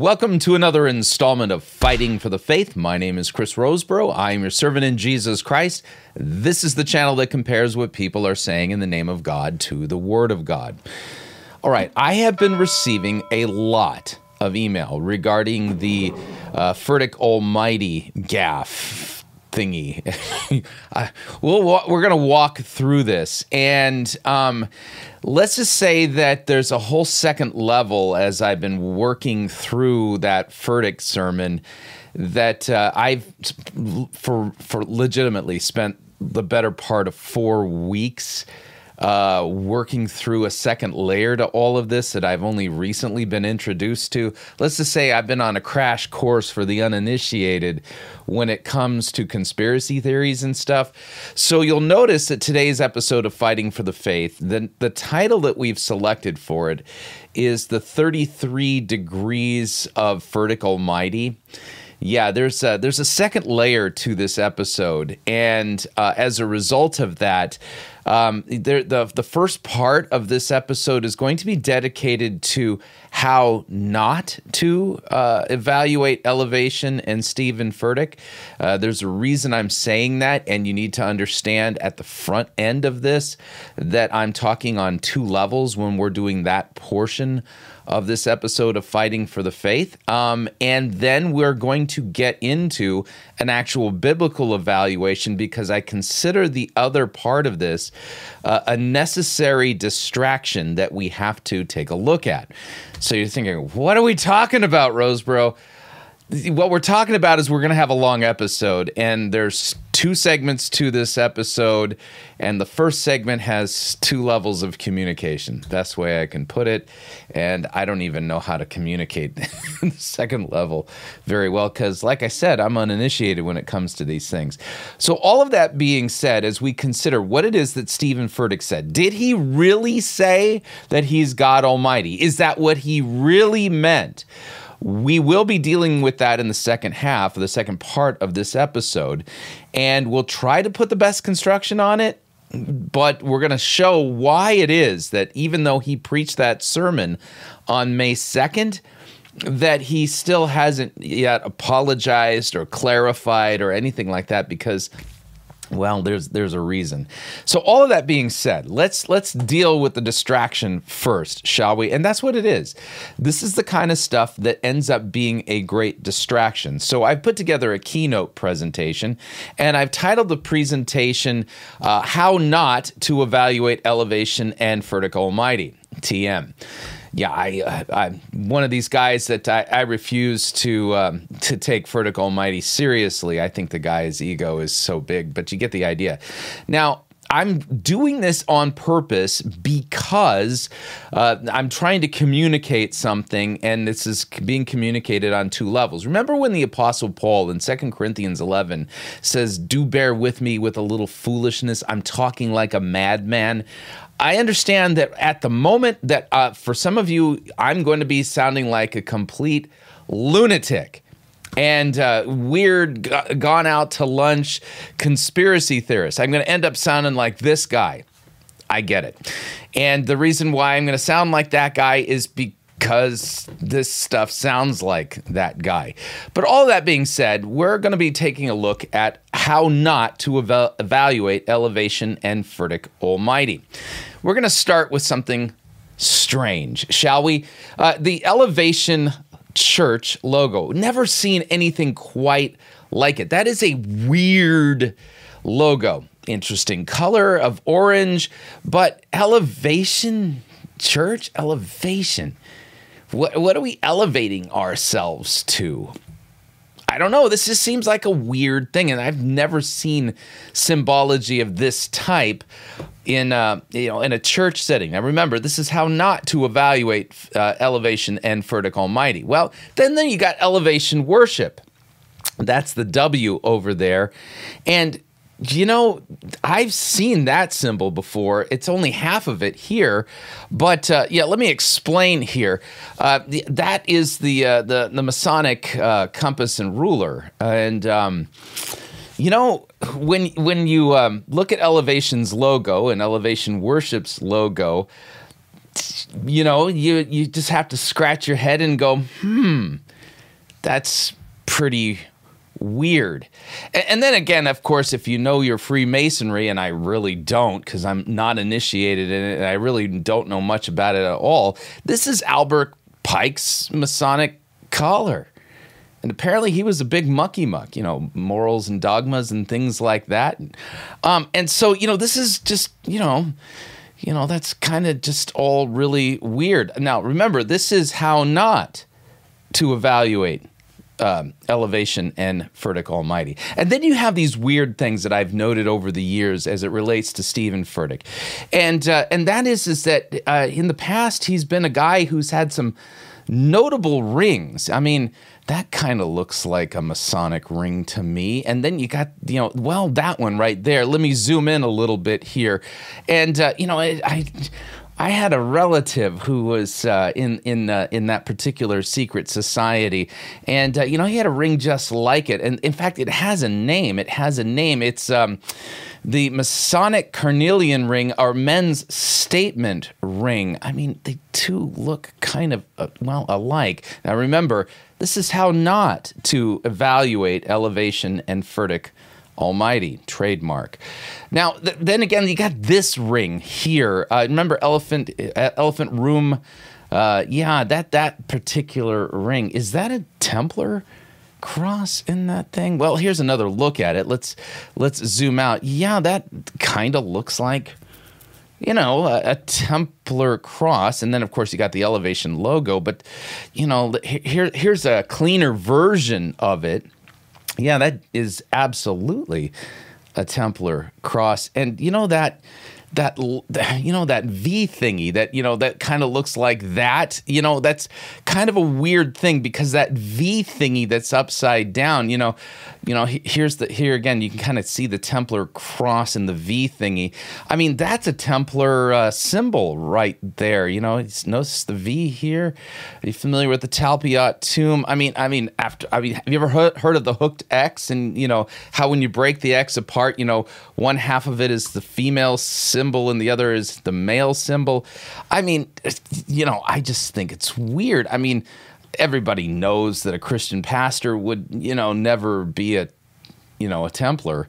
Welcome to another installment of Fighting for the Faith. My name is Chris Rosebrough. I am your servant in Jesus Christ. This is the channel that compares what people are saying in the name of God to the Word of God. All right, I have been receiving a lot of email regarding the uh, Furtick Almighty gaff thingy. we'll, we're going to walk through this. And um, let's just say that there's a whole second level as I've been working through that Furtick sermon that uh, I've, for, for legitimately, spent the better part of four weeks uh, working through a second layer to all of this that I've only recently been introduced to. Let's just say I've been on a crash course for the uninitiated when it comes to conspiracy theories and stuff. So you'll notice that today's episode of Fighting for the Faith, the, the title that we've selected for it is The 33 Degrees of Furtick Almighty. Yeah, there's a, there's a second layer to this episode, and uh, as a result of that, um, there, the the first part of this episode is going to be dedicated to how not to uh, evaluate elevation and Stephen Furtick. Uh, there's a reason I'm saying that, and you need to understand at the front end of this that I'm talking on two levels when we're doing that portion of this episode of Fighting for the Faith. Um, and then we're going to get into an actual biblical evaluation because I consider the other part of this uh, a necessary distraction that we have to take a look at. So you're thinking, what are we talking about, Rosebrough? what we're talking about is we're going to have a long episode and there's two segments to this episode and the first segment has two levels of communication. Best way i can put it and i don't even know how to communicate the second level very well because like i said i'm uninitiated when it comes to these things. So all of that being said as we consider what it is that stephen furtick said did he really say that he's god almighty? Is that what he really meant? We will be dealing with that in the second half, the second part of this episode, and we'll try to put the best construction on it. But we're going to show why it is that even though he preached that sermon on May 2nd, that he still hasn't yet apologized or clarified or anything like that because well, there's there's a reason. So all of that being said, let's let's deal with the distraction first, shall we? And that's what it is. This is the kind of stuff that ends up being a great distraction. So I've put together a keynote presentation, and I've titled the presentation uh, "How Not to Evaluate Elevation and Vertical Almighty" (TM) yeah, I, uh, I'm one of these guys that I, I refuse to um, to take Furtick Almighty seriously. I think the guy's ego is so big, but you get the idea. Now, I'm doing this on purpose because uh, I'm trying to communicate something, and this is being communicated on two levels. Remember when the Apostle Paul in 2 Corinthians 11 says, Do bear with me with a little foolishness? I'm talking like a madman. I understand that at the moment that uh, for some of you, I'm going to be sounding like a complete lunatic and uh, weird, g- gone out to lunch conspiracy theorist. I'm going to end up sounding like this guy. I get it. And the reason why I'm going to sound like that guy is because because this stuff sounds like that guy. But all that being said, we're going to be taking a look at how not to ev- evaluate elevation and Furtick Almighty. We're going to start with something strange, shall we? Uh, the Elevation Church logo. Never seen anything quite like it. That is a weird logo. Interesting color of orange, but Elevation Church? Elevation. What what are we elevating ourselves to? I don't know. This just seems like a weird thing, and I've never seen symbology of this type in uh, you know in a church setting. Now, remember, this is how not to evaluate uh, elevation and Furtick Almighty. Well, then then you got elevation worship. That's the W over there, and you know, I've seen that symbol before. It's only half of it here, but uh, yeah, let me explain here. Uh, the, that is the uh, the the Masonic uh, compass and ruler, and um, you know when when you um, look at Elevation's logo and Elevation Worship's logo, you know, you you just have to scratch your head and go, hmm, that's pretty weird. And, then again, of course, if you know your Freemasonry, and I really don't because I'm not initiated in it and I really don't know much about it at all, this is Albert Pike's Masonic collar. And apparently he was a big mucky muck, you know, morals and dogmas and things like that. Um, and so, you know, this is just, you know, you know, that's kind of just all really weird. Now, remember, this is how not to evaluate um, elevation and Furtick Almighty. And then you have these weird things that I've noted over the years as it relates to Stephen Furtick, and uh, and that is is that uh, in the past he's been a guy who's had some notable rings. I mean, that kind of looks like a Masonic ring to me. And then you got, you know, well, that one right there. Let me zoom in a little bit here. And, uh, you know, I, I I had a relative who was uh, in in uh, in that particular secret society, and uh, you know he had a ring just like it, and in fact it has a name. It has a name. It's um, the Masonic Carnelian ring, or men's statement ring. I mean, they two look kind of uh, well alike. Now remember, this is how not to evaluate elevation and Furtick Almighty trademark. Now, th- then again, you got this ring here. Uh, remember Elephant uh, Elephant Room? Uh, yeah, that that particular ring is that a Templar cross in that thing? Well, here's another look at it. Let's let's zoom out. Yeah, that kind of looks like you know, a, a, Templar cross, and then of course you got the elevation logo. But you know, here here's a cleaner version of it. Yeah, that is absolutely a Templar cross. And you know that that you know that V thingy that you know that kind of looks like that you know that's kind of a weird thing because that V thingy that's upside down you know you know here's the here again you can kind of see the Templar cross and the V thingy I mean that's a Templar uh, symbol right there you know notice the V here are you familiar with the Talpiot tomb I mean I mean after I mean have you ever heard, heard of the hooked X and you know how when you break the X apart you know one half of it is the female symbol and the other is the male symbol. I mean, you know, I just think it's weird. I mean, everybody knows that a Christian pastor would, you know, never be a, you know, a Templar.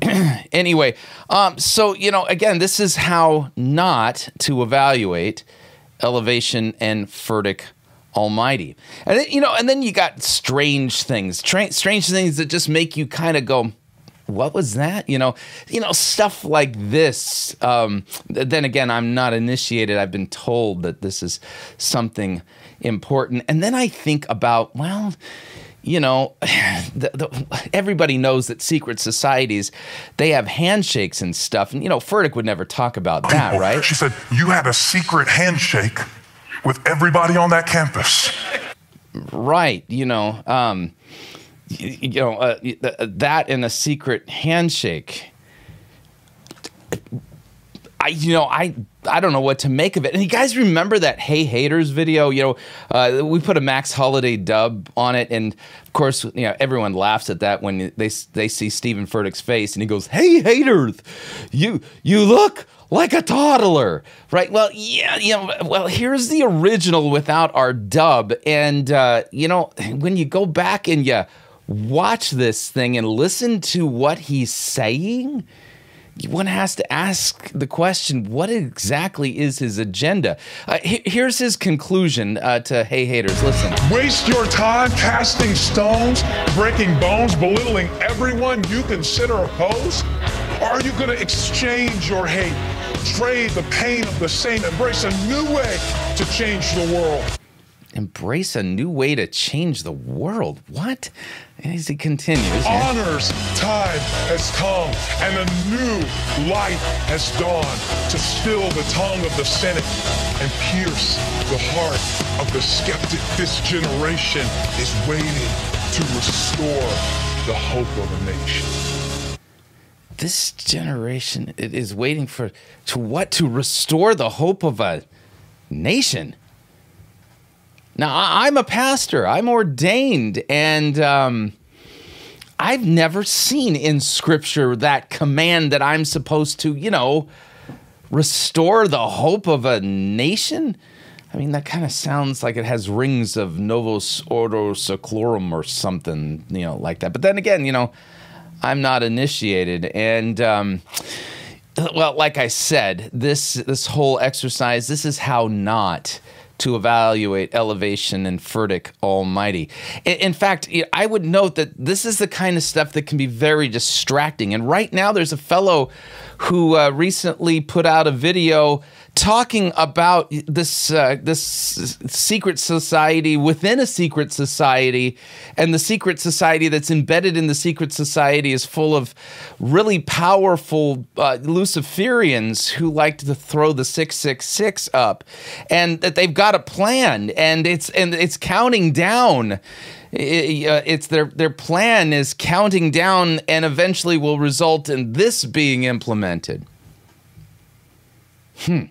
anyway, um, so you know, again, this is how not to evaluate elevation and Furtick Almighty, and then, you know, and then you got strange things, tra- strange things that just make you kind of go, what was that? You know, you know stuff like this. Um, then again, I'm not initiated. I've been told that this is something important, and then I think about well. You know, the, the, everybody knows that secret societies they have handshakes and stuff, and you know, Furtick would never talk about that, People, right? She said you had a secret handshake with everybody on that campus. Right. You know, um, you know uh, that in a secret handshake I, you know, I, I don't know what to make of it. And you guys remember that "Hey Haters" video? You know, uh, we put a Max Holiday dub on it, and of course, you know, everyone laughs at that when they they see Stephen Furtick's face, and he goes, "Hey haters, you you look like a toddler, right? Well, yeah, you know, well, here's the original without our dub, and uh, you know, when you go back and you watch this thing and listen to what he's saying, one has to ask the question what exactly is his agenda? Uh, here's his conclusion uh, to Hey Haters. Listen. Waste your time casting stones, breaking bones, belittling everyone you consider opposed? Are you going to exchange your hate, trade the pain of the same, embrace a new way to change the world? Embrace a new way to change the world. What? As he continues. Honor's time has come, and a new light has dawned to still the tongue of the Senate and pierce the heart of the skeptic. This generation is waiting to restore the hope of a nation. This generation is waiting for to what? To restore the hope of a nation. Now, I'm a pastor, I'm ordained, and um, I've never seen in scripture that command that I'm supposed to, you know, restore the hope of a nation? I mean, that kind of sounds like it has rings of Novus Ordo Seclorum or something, you know, like that. But then again, you know, I'm not initiated, and um, well, like I said, this this whole exercise, this is how not to evaluate elevation and Furtick Almighty. In fact, I would note that this is the kind of stuff that can be very distracting. And right now, there's a fellow who uh, recently put out a video talking about this uh, this secret society within a secret society, and the secret society that's embedded in the secret society is full of really powerful uh, Luciferians who like to throw the six six six up, and that they've got a plan, and it's and it's counting down. Uh, it's their their plan is counting down and eventually will result in this being implemented. Hmm.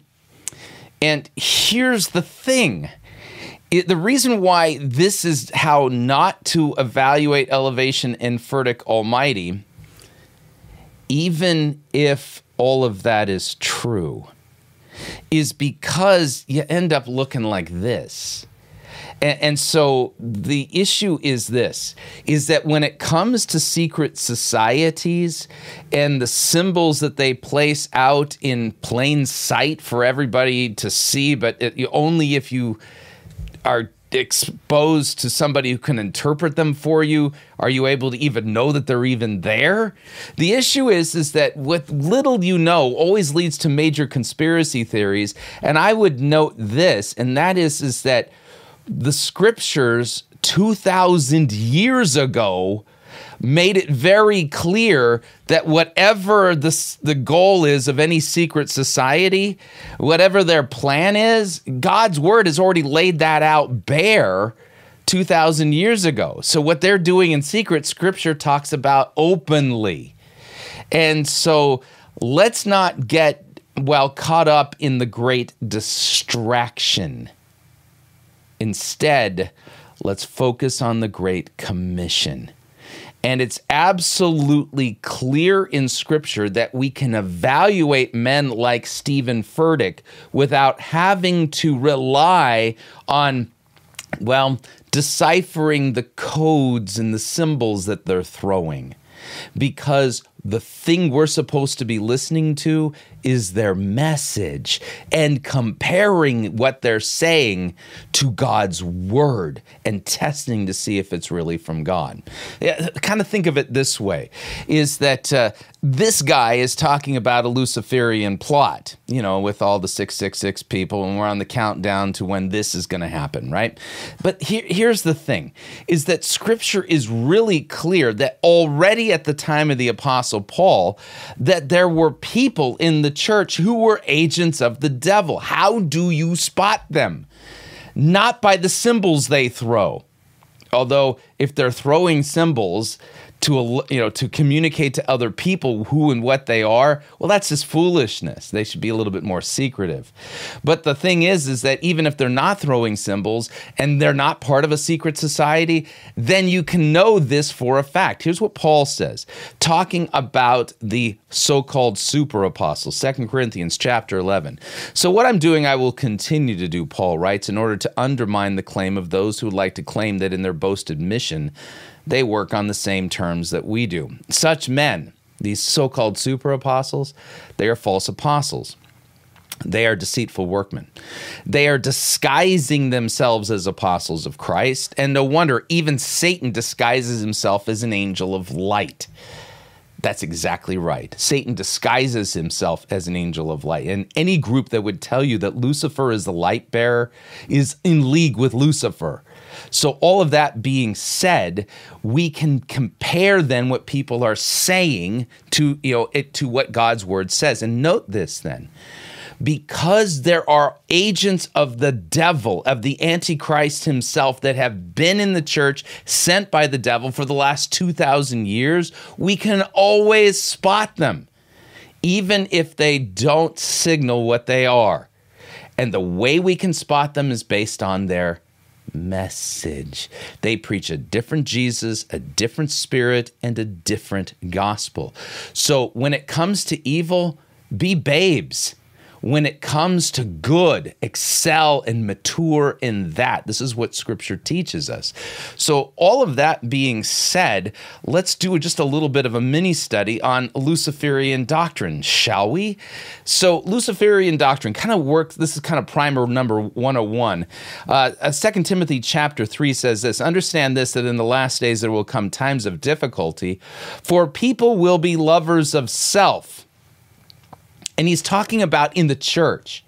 And here's the thing. It, the reason why this is how not to evaluate elevation in Furtick Almighty, even if all of that is true, is because you end up looking like this. And, and, so the issue is this is that when it comes to secret societies and the symbols that they place out in plain sight for everybody to see, but it, only if you are exposed to somebody who can interpret them for you are you able to even know that they're even there? The issue is is that what little you know always leads to major conspiracy theories. And i would note this and that is is that the scriptures 2,000 years ago made it very clear that whatever the, the goal is of any secret society, whatever their plan is, God's word has already laid that out bare 2,000 years ago. So, what they're doing in secret, scripture talks about openly. And so, let's not get well caught up in the great distraction Instead, let's focus on the Great Commission. And it's absolutely clear in Scripture that we can evaluate men like Stephen Furtick without having to rely on, well, deciphering the codes and the symbols that they're throwing. Because the thing we're supposed to be listening to is their message and comparing what they're saying to God's word and testing to see if it's really from God. Yeah, kind of think of it this way is that uh, this guy is talking about a Luciferian plot, you know, with all the 666 people, and we're on the countdown to when this is going to happen, right? But here, here's the thing is that scripture is really clear that already at the time of the Apostle Paul, that there were people in the church who were agents of the devil. How do you spot them? Not by the symbols they throw. Although, if they're throwing symbols, to you know to communicate to other people who and what they are well that's just foolishness. They should be a little bit more secretive. But the thing is is that even if they're not throwing symbols and they're not part of a secret society then you can know this for a fact. Here's what paul says talking about the so-called super apostles 2 corinthians chapter 11 so what i'm doing i will continue to do paul writes in order to undermine the claim of those who would like to claim that in their boasted mission they work on the same terms that we do. Such men, these so called super apostles, they are false apostles. They are deceitful workmen. They are disguising themselves as apostles of Christ, and no wonder even Satan disguises himself as an angel of light. That's exactly right. Satan disguises himself as an angel of light. And any group that would tell you that Lucifer is the light bearer is in league with Lucifer. So, all of that being said, we can compare then what people are saying to, you know, it, to what God's word says. And note this then because there are agents of the devil, of the Antichrist himself, that have been in the church, sent by the devil for the last 2,000 years, we can always spot them, even if they don't signal what they are. And the way we can spot them is based on their message. They preach a different Jesus, a different spirit, and a different gospel. So when it comes to evil, be babes. When it comes to good, excel and mature in that. This is what scripture teaches us. So, all of that being said, let's do just a little bit of a mini study on Luciferian doctrine, shall we? So, Luciferian doctrine kind of works, this is kind of primer number 101. Uh, 2 Timothy chapter 3 says this Understand this, that in the last days there will come times of difficulty, for people will be lovers of self and he's talking about in the church.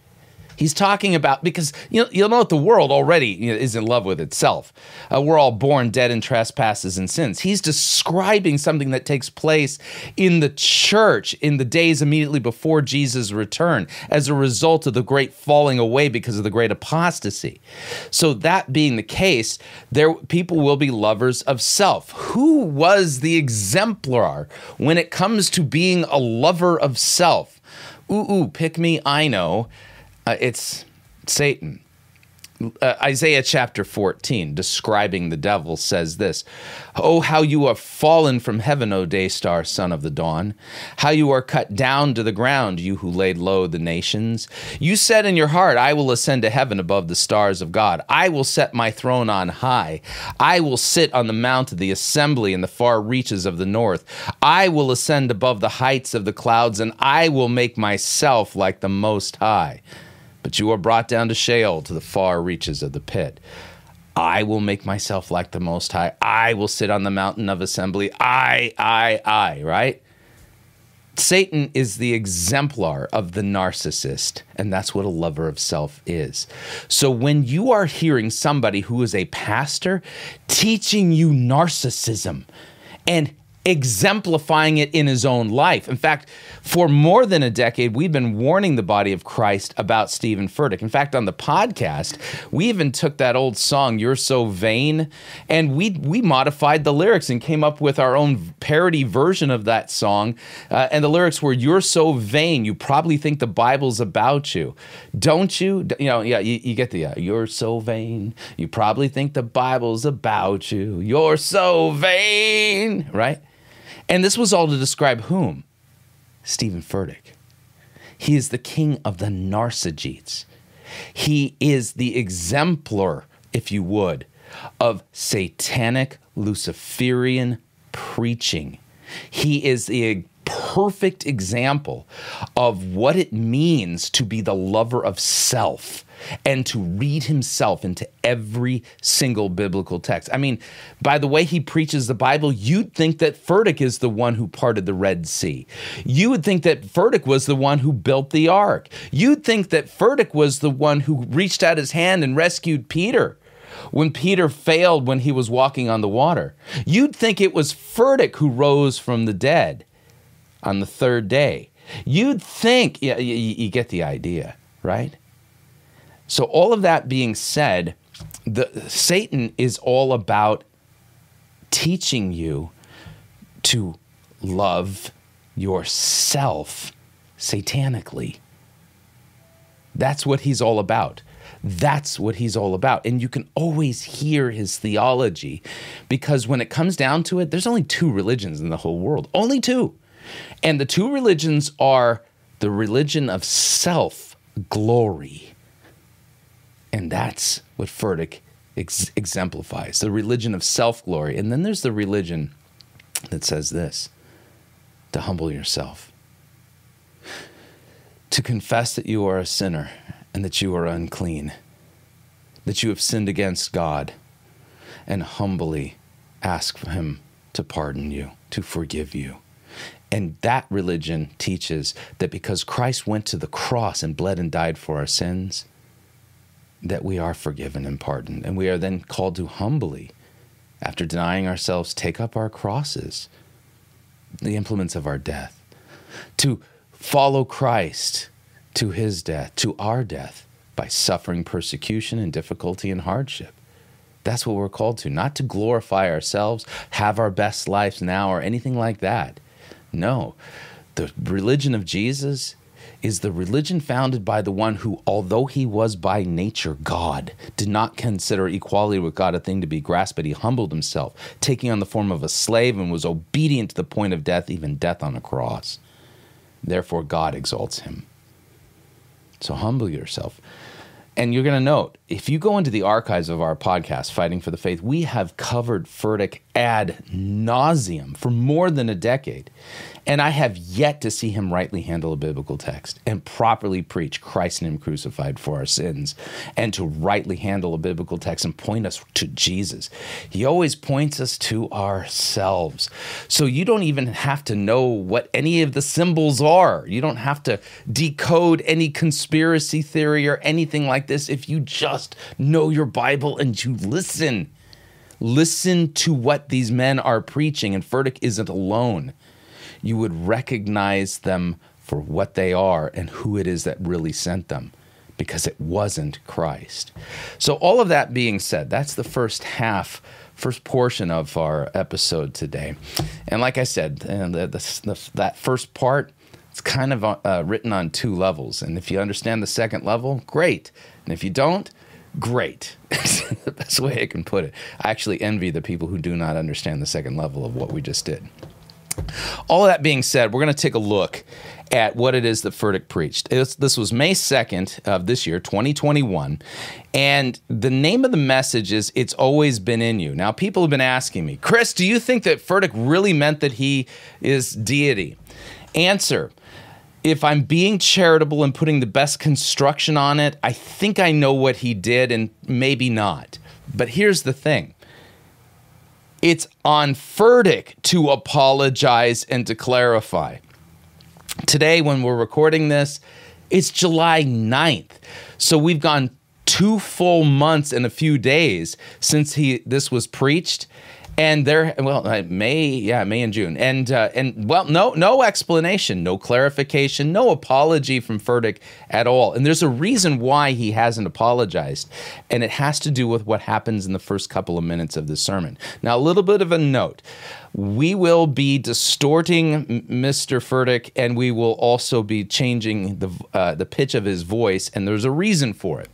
He's talking about because you know, you'll know the world already is in love with itself. Uh, we're all born dead in trespasses and sins. He's describing something that takes place in the church in the days immediately before Jesus' return as a result of the great falling away because of the great apostasy. So that being the case, there people will be lovers of self. Who was the exemplar when it comes to being a lover of self? Ooh, ooh, pick me, I know. Uh, it's Satan uh, Isaiah chapter 14, describing the devil, says this Oh, how you are fallen from heaven, O day star, son of the dawn! How you are cut down to the ground, you who laid low the nations! You said in your heart, I will ascend to heaven above the stars of God. I will set my throne on high. I will sit on the mount of the assembly in the far reaches of the north. I will ascend above the heights of the clouds, and I will make myself like the Most High but you are brought down to Sheol, to the far reaches of the pit. I will make myself like the Most High. I will sit on the mountain of assembly. I, I, I, right? Satan is the exemplar of the narcissist, and that's what a lover of self is. So when you are hearing somebody who is a pastor teaching you narcissism and exemplifying it in his own life. In fact, for more than a decade, we've been warning the body of Christ about Stephen Furtick. In fact, on the podcast, we even took that old song, You're So Vain, and we, we modified the lyrics and came up with our own parody version of that song. Uh, and the lyrics were, You're so vain, you probably think the Bible's about you. Don't you? You know, yeah, you, you get the, uh, You're so vain, you probably think the Bible's about you. You're so vain, right? And this was all to describe whom? Stephen Furtick. He is the king of the narcigetes. He is the exemplar, if you would, of satanic Luciferian preaching. He is the perfect example of what it means to be the lover of self and to read himself into every single biblical text. I mean, by the way he preaches the Bible, you'd think that Furtick is the one who parted the Red Sea. You would think that Furtick was the one who built the ark. You'd think that Furtick was the one who reached out his hand and rescued Peter when Peter failed when he was walking on the water. You'd think it was Furtick who rose from the dead on the third day. You'd think, yeah, you, you get the idea, right? So, all of that being said, the, Satan is all about teaching you to love yourself satanically. That's what he's all about. That's what he's all about. And you can always hear his theology because when it comes down to it, there's only two religions in the whole world. Only two. And the two religions are the religion of self glory and that's what Furtick ex- exemplifies the religion of self glory. And then there's the religion that says this to humble yourself, to confess that you are a sinner and that you are unclean, that you have sinned against God, and humbly ask Him to pardon you, to forgive you. And that religion teaches that because Christ went to the cross and bled and died for our sins, that we are forgiven and pardoned. And we are then called to humbly, after denying ourselves, take up our crosses, the implements of our death, to follow Christ to his death, to our death, by suffering persecution and difficulty and hardship. That's what we're called to, not to glorify ourselves, have our best lives now, or anything like that. No. The religion of Jesus is the religion founded by the one who, although he was by nature God, did not consider equality with God a thing to be grasped, but he humbled himself, taking on the form of a slave and was obedient to the point of death, even death on a cross. Therefore, God exalts him. So humble yourself. And you're going to note if you go into the archives of our podcast, Fighting for the Faith, we have covered Furtick ad nauseum for more than a decade. And I have yet to see him rightly handle a biblical text and properly preach Christ and Him crucified for our sins and to rightly handle a biblical text and point us to Jesus. He always points us to ourselves. So you don't even have to know what any of the symbols are. You don't have to decode any conspiracy theory or anything like this if you just know your Bible and you listen. Listen to what these men are preaching, and Furtick isn't alone you would recognize them for what they are and who it is that really sent them because it wasn't Christ. So, all of that being said, that's the first half, first portion of our episode today. And like I said, the, the, the, that first part, it's kind of uh, written on two levels. And if you understand the second level, great. And if you don't, great. the best way I can put it. I actually envy the people who do not understand the second level of what we just did. All that being said, we're going to take a look at what it is that Furtick preached. Was, this was May 2nd of this year, 2021. And the name of the message is It's Always Been in You. Now, people have been asking me, Chris, do you think that Furtick really meant that he is deity? Answer if I'm being charitable and putting the best construction on it, I think I know what he did and maybe not. But here's the thing it's on Furtick to apologize and to clarify. Today, when we're recording this, it's July 9th. So we've gone two full months and a few days since he this was preached and there well uh, may yeah may and june. And uh, and well no no explanation no clarification no apology from Furtick at all. And there's a reason why he hasn't apologized. And it has to do with what happens in the first couple of minutes of the sermon. Now a little bit of a note we will be distorting Mr. Furtick, and we will also be changing the uh, the pitch of his voice, and there's a reason for it,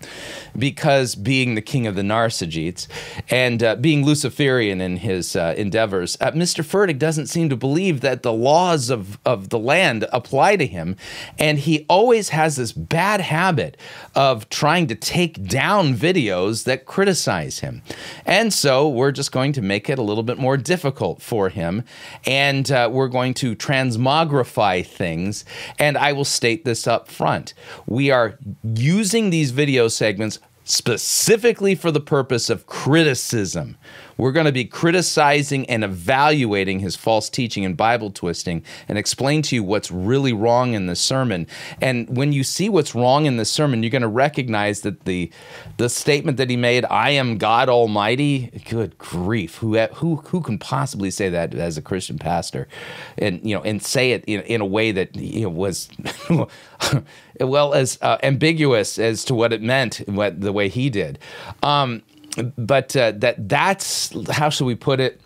because being the king of the Narcissites and uh, being Luciferian in his uh, endeavors, uh, Mr. Furtick doesn't seem to believe that the laws of of the land apply to him, and he always has this bad habit of trying to take down videos that criticize him, and so we're just going to make it a little bit more difficult for for him, and uh, we're going to transmogrify things. And I will state this up front. We are using these video segments specifically for the purpose of criticism. We're going to be criticizing and evaluating his false teaching and Bible twisting and explain to you what's really wrong in the sermon. And when you see what's wrong in the sermon, you're going to recognize that the the statement that he made, "I am God Almighty," good grief, who who who can possibly say that as a Christian pastor, and you know, and say it in, in a way that you know was. well as uh, ambiguous as to what it meant, what the way he did. Um, but uh, that that's how should we put it?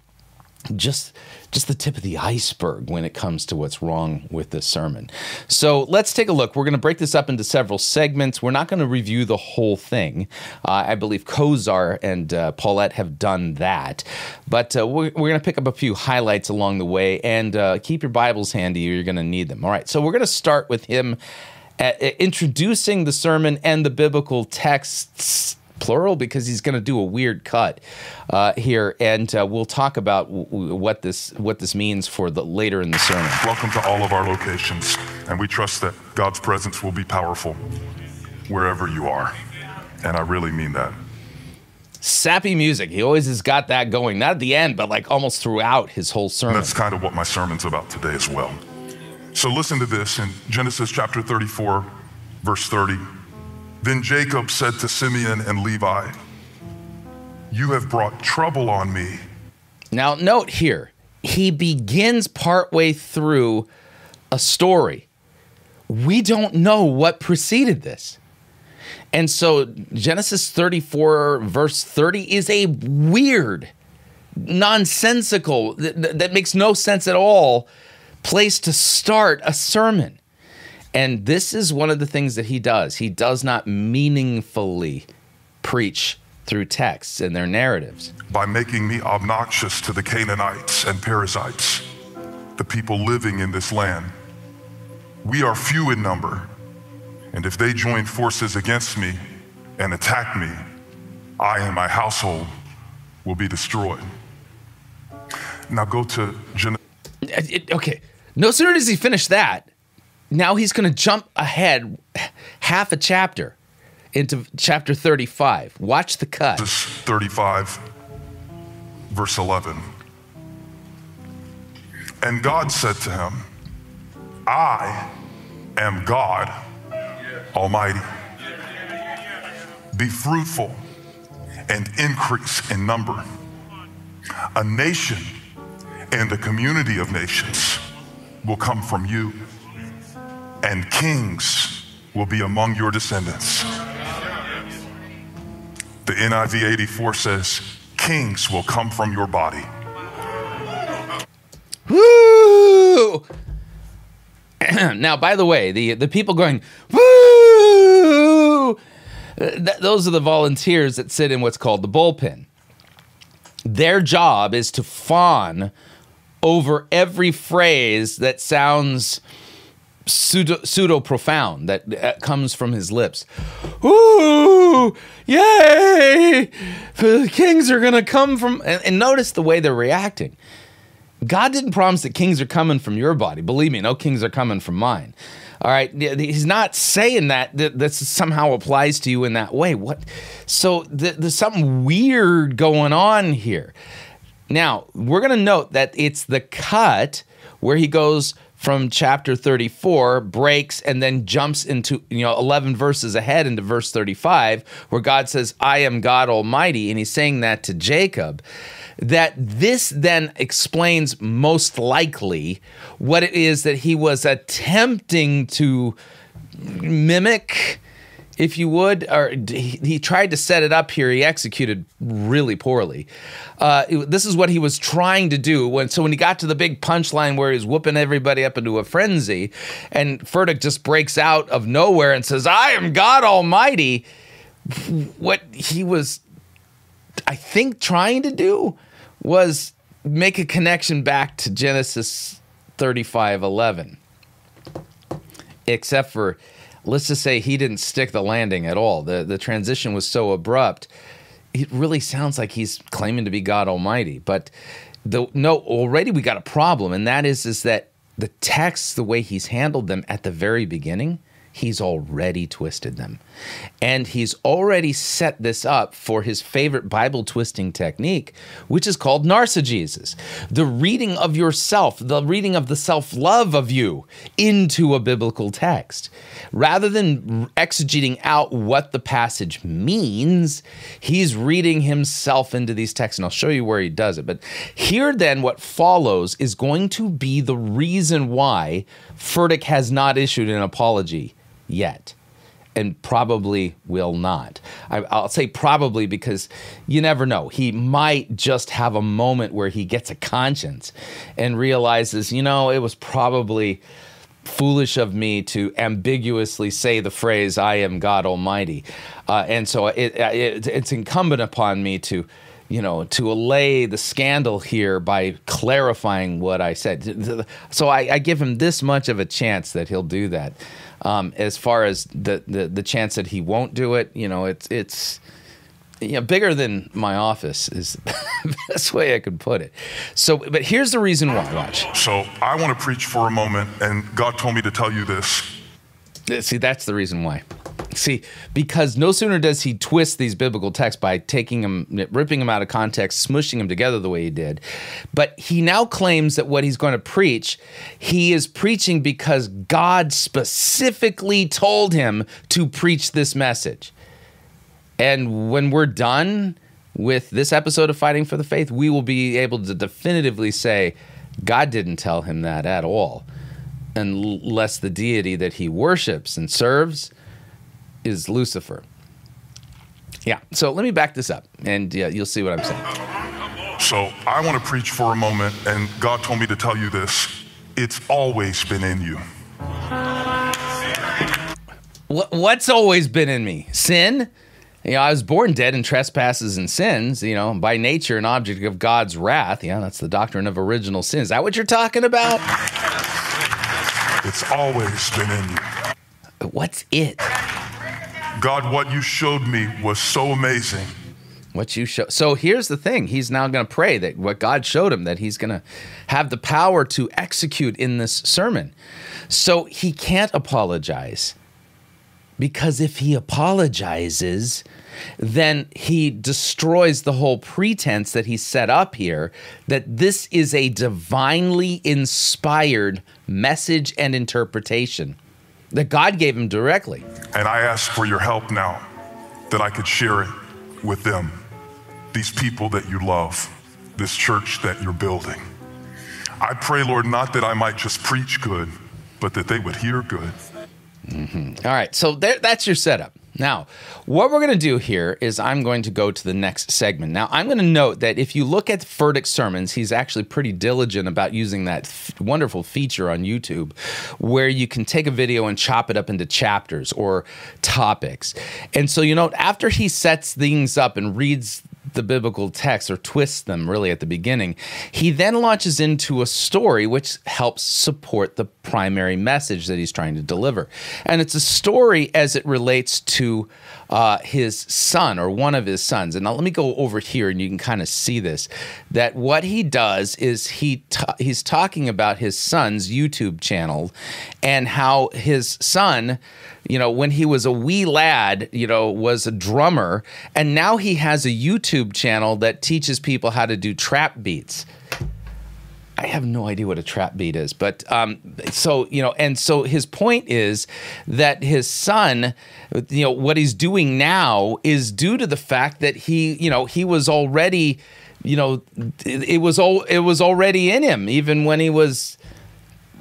Just just the tip of the iceberg when it comes to what's wrong with this sermon. So let's take a look. We're going to break this up into several segments. We're not going to review the whole thing. Uh, I believe Kozar and uh, Paulette have done that. But uh, we're, we're going to pick up a few highlights along the way and uh, keep your Bibles handy. You're going to need them. All right. So we're going to start with him uh, introducing the sermon and the biblical texts plural because he's going to do a weird cut uh, here, and uh, we'll talk about w- what this what this means for the later in the sermon. Welcome to all of our locations, and we trust that God's presence will be powerful wherever you are, and I really mean that. Sappy music. He always has got that going. Not at the end, but like almost throughout his whole sermon. And that's kind of what my sermon's about today as well. So listen to this in Genesis chapter 34, verse 30. Then Jacob said to Simeon and Levi, You have brought trouble on me. Now, note here, he begins partway through a story. We don't know what preceded this. And so Genesis 34, verse 30, is a weird, nonsensical, that, that makes no sense at all place to start a sermon. And this is one of the things that he does. He does not meaningfully preach through texts and their narratives. By making me obnoxious to the Canaanites and Perizzites, the people living in this land. We are few in number, And if they join forces against me and attack me, I and my household will be destroyed. Now go to Genesis. Uh, okay. No sooner does he finish that, now he's going to jump ahead half a chapter into chapter 35. Watch the cut. 35, verse 11. And God said to him, I am God Almighty. Be fruitful and increase in number. A nation and a community of nations will come from you, and kings will be among your descendants. The NIV 84 says, Kings will come from your body. Woo! now, by the way, the, the people going, woo! Th- those are the volunteers that sit in what's called the bullpen. Their job is to fawn over every phrase that sounds pseudo, pseudo profound that uh, comes from his lips. Ooh, yay! The kings are gonna come from. And, and notice the way they're reacting. God didn't promise that kings are coming from your body. Believe me, no kings are coming from mine. All right, he's not saying that that this somehow applies to you in that way. What? So th- there's something weird going on here. Now we're to note that it's the cut where he goes from chapter 34 breaks and then jumps into you know 11 verses ahead into verse 35 where God says I am God almighty and he's saying that to Jacob that this then explains most likely what it is that he was attempting to mimic if you would, or he, tried to set it up here. He executed really poorly. Uh, it, this is what he was trying to do. When so when he got to the big punchline where he's whooping everybody up into a frenzy, and Furtick just breaks out of nowhere and says, "I am God Almighty." What he was, I think, trying to do was make a connection back to Genesis 35 11. Except for, let's just say he didn't stick the landing at all. The, the transition was so abrupt. It really sounds like he's claiming to be God Almighty. But the, no, already we got a problem, and that is, is that the text, the way he's handled them at the very beginning, he's already twisted them. And he's already set this up for his favorite Bible twisting technique, which is called narcigesis the reading of yourself, the reading of the self love of you into a biblical text. Rather than exegeting out what the passage means, he's reading himself into these texts. And I'll show you where he does it. But here, then, what follows is going to be the reason why Furtick has not issued an apology yet and probably will not. I, will say probably because you never know. He might just have a moment where he gets a conscience and realizes, you know, it was probably foolish of me to ambiguously say the phrase "I am God Almighty," uh, and so it, it, it's incumbent upon me to you know, to allay the scandal here by clarifying what I said. So I, I, give him this much of a chance that he'll do that. Um, as far as the, the the chance that he won't do it, you know, it's it's you know, bigger than my office is the best way I could put it. So, but here's the reason why. Watch. So I want to preach for a moment, and God told me to tell you this. See, that's the reason why. See, because no sooner does he twist these biblical texts by taking them, ripping them out of context, smushing them together the way he did, but he now claims that what he's going to preach, he is preaching because God specifically told him to preach this message. And when we're done with this episode of Fighting for the Faith, we will be able to definitively say God didn't tell him that at all unless the deity that he worships and serves is Lucifer. Yeah, so let me back this up and uh, you'll see what I'm saying. So I want to preach for a moment, and God told me to tell you this it's always been in you. What's always been in me? Sin? You know, I was born dead in trespasses and sins, you know, by nature an object of God's wrath. Yeah, that's the doctrine of original sin. Is that what you're talking about? It's always been in you. what's it? God, what you showed me was so amazing. What you show. So here's the thing. He's now going to pray that what God showed him, that he's going to have the power to execute in this sermon. So he can't apologize. Because if he apologizes, then he destroys the whole pretense that he set up here that this is a divinely inspired message and interpretation that God gave him directly. And I ask for your help now that I could share it with them, these people that you love, this church that you're building. I pray, Lord, not that I might just preach good, but that they would hear good. Mm-hmm. All right, so there, that's your setup. Now, what we're going to do here is I'm going to go to the next segment. Now, I'm going to note that if you look at Furtick's sermons, he's actually pretty diligent about using that f- wonderful feature on YouTube where you can take a video and chop it up into chapters or topics. And so, you know, after he sets things up and reads the biblical text or twists them really at the beginning. He then launches into a story which helps support the primary message that he's trying to deliver. And it's a story as it relates to uh, his son or one of his sons. And now let me go over here and you can kind of see this that what he does is he t- he's talking about his son's YouTube channel and how his son you know, when he was a wee lad, you know, was a drummer, and now he has a YouTube channel that teaches people how to do trap beats. I have no idea what a trap beat is, but um, so you know, and so his point is that his son, you know, what he's doing now is due to the fact that he, you know, he was already, you know, it, it was all it was already in him even when he was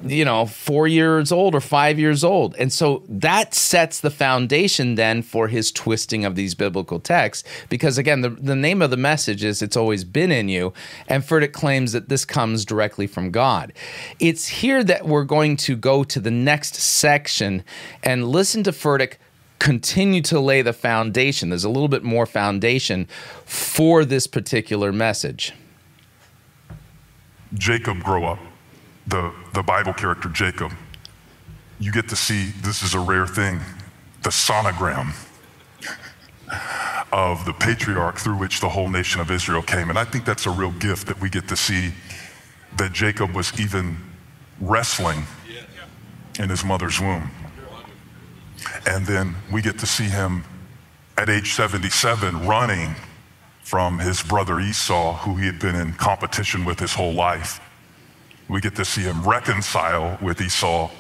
you know, four years old or five years old. And so that sets the foundation then for his twisting of these biblical texts. Because again, the, the name of the message is It's Always Been in You. And Furtick claims that this comes directly from God. It's here that we're going to go to the next section and listen to Furtick continue to lay the foundation. There's a little bit more foundation for this particular message. Jacob grow up the, the Bible character Jacob, you get to see this is a rare thing the sonogram of the patriarch through which the whole nation of Israel came. And I think that's a real gift that we get to see that Jacob was even wrestling in his mother's womb. And then we get to see him at age 77 running from his brother Esau, who he had been in competition with his whole life. We get to see him reconcile with Esau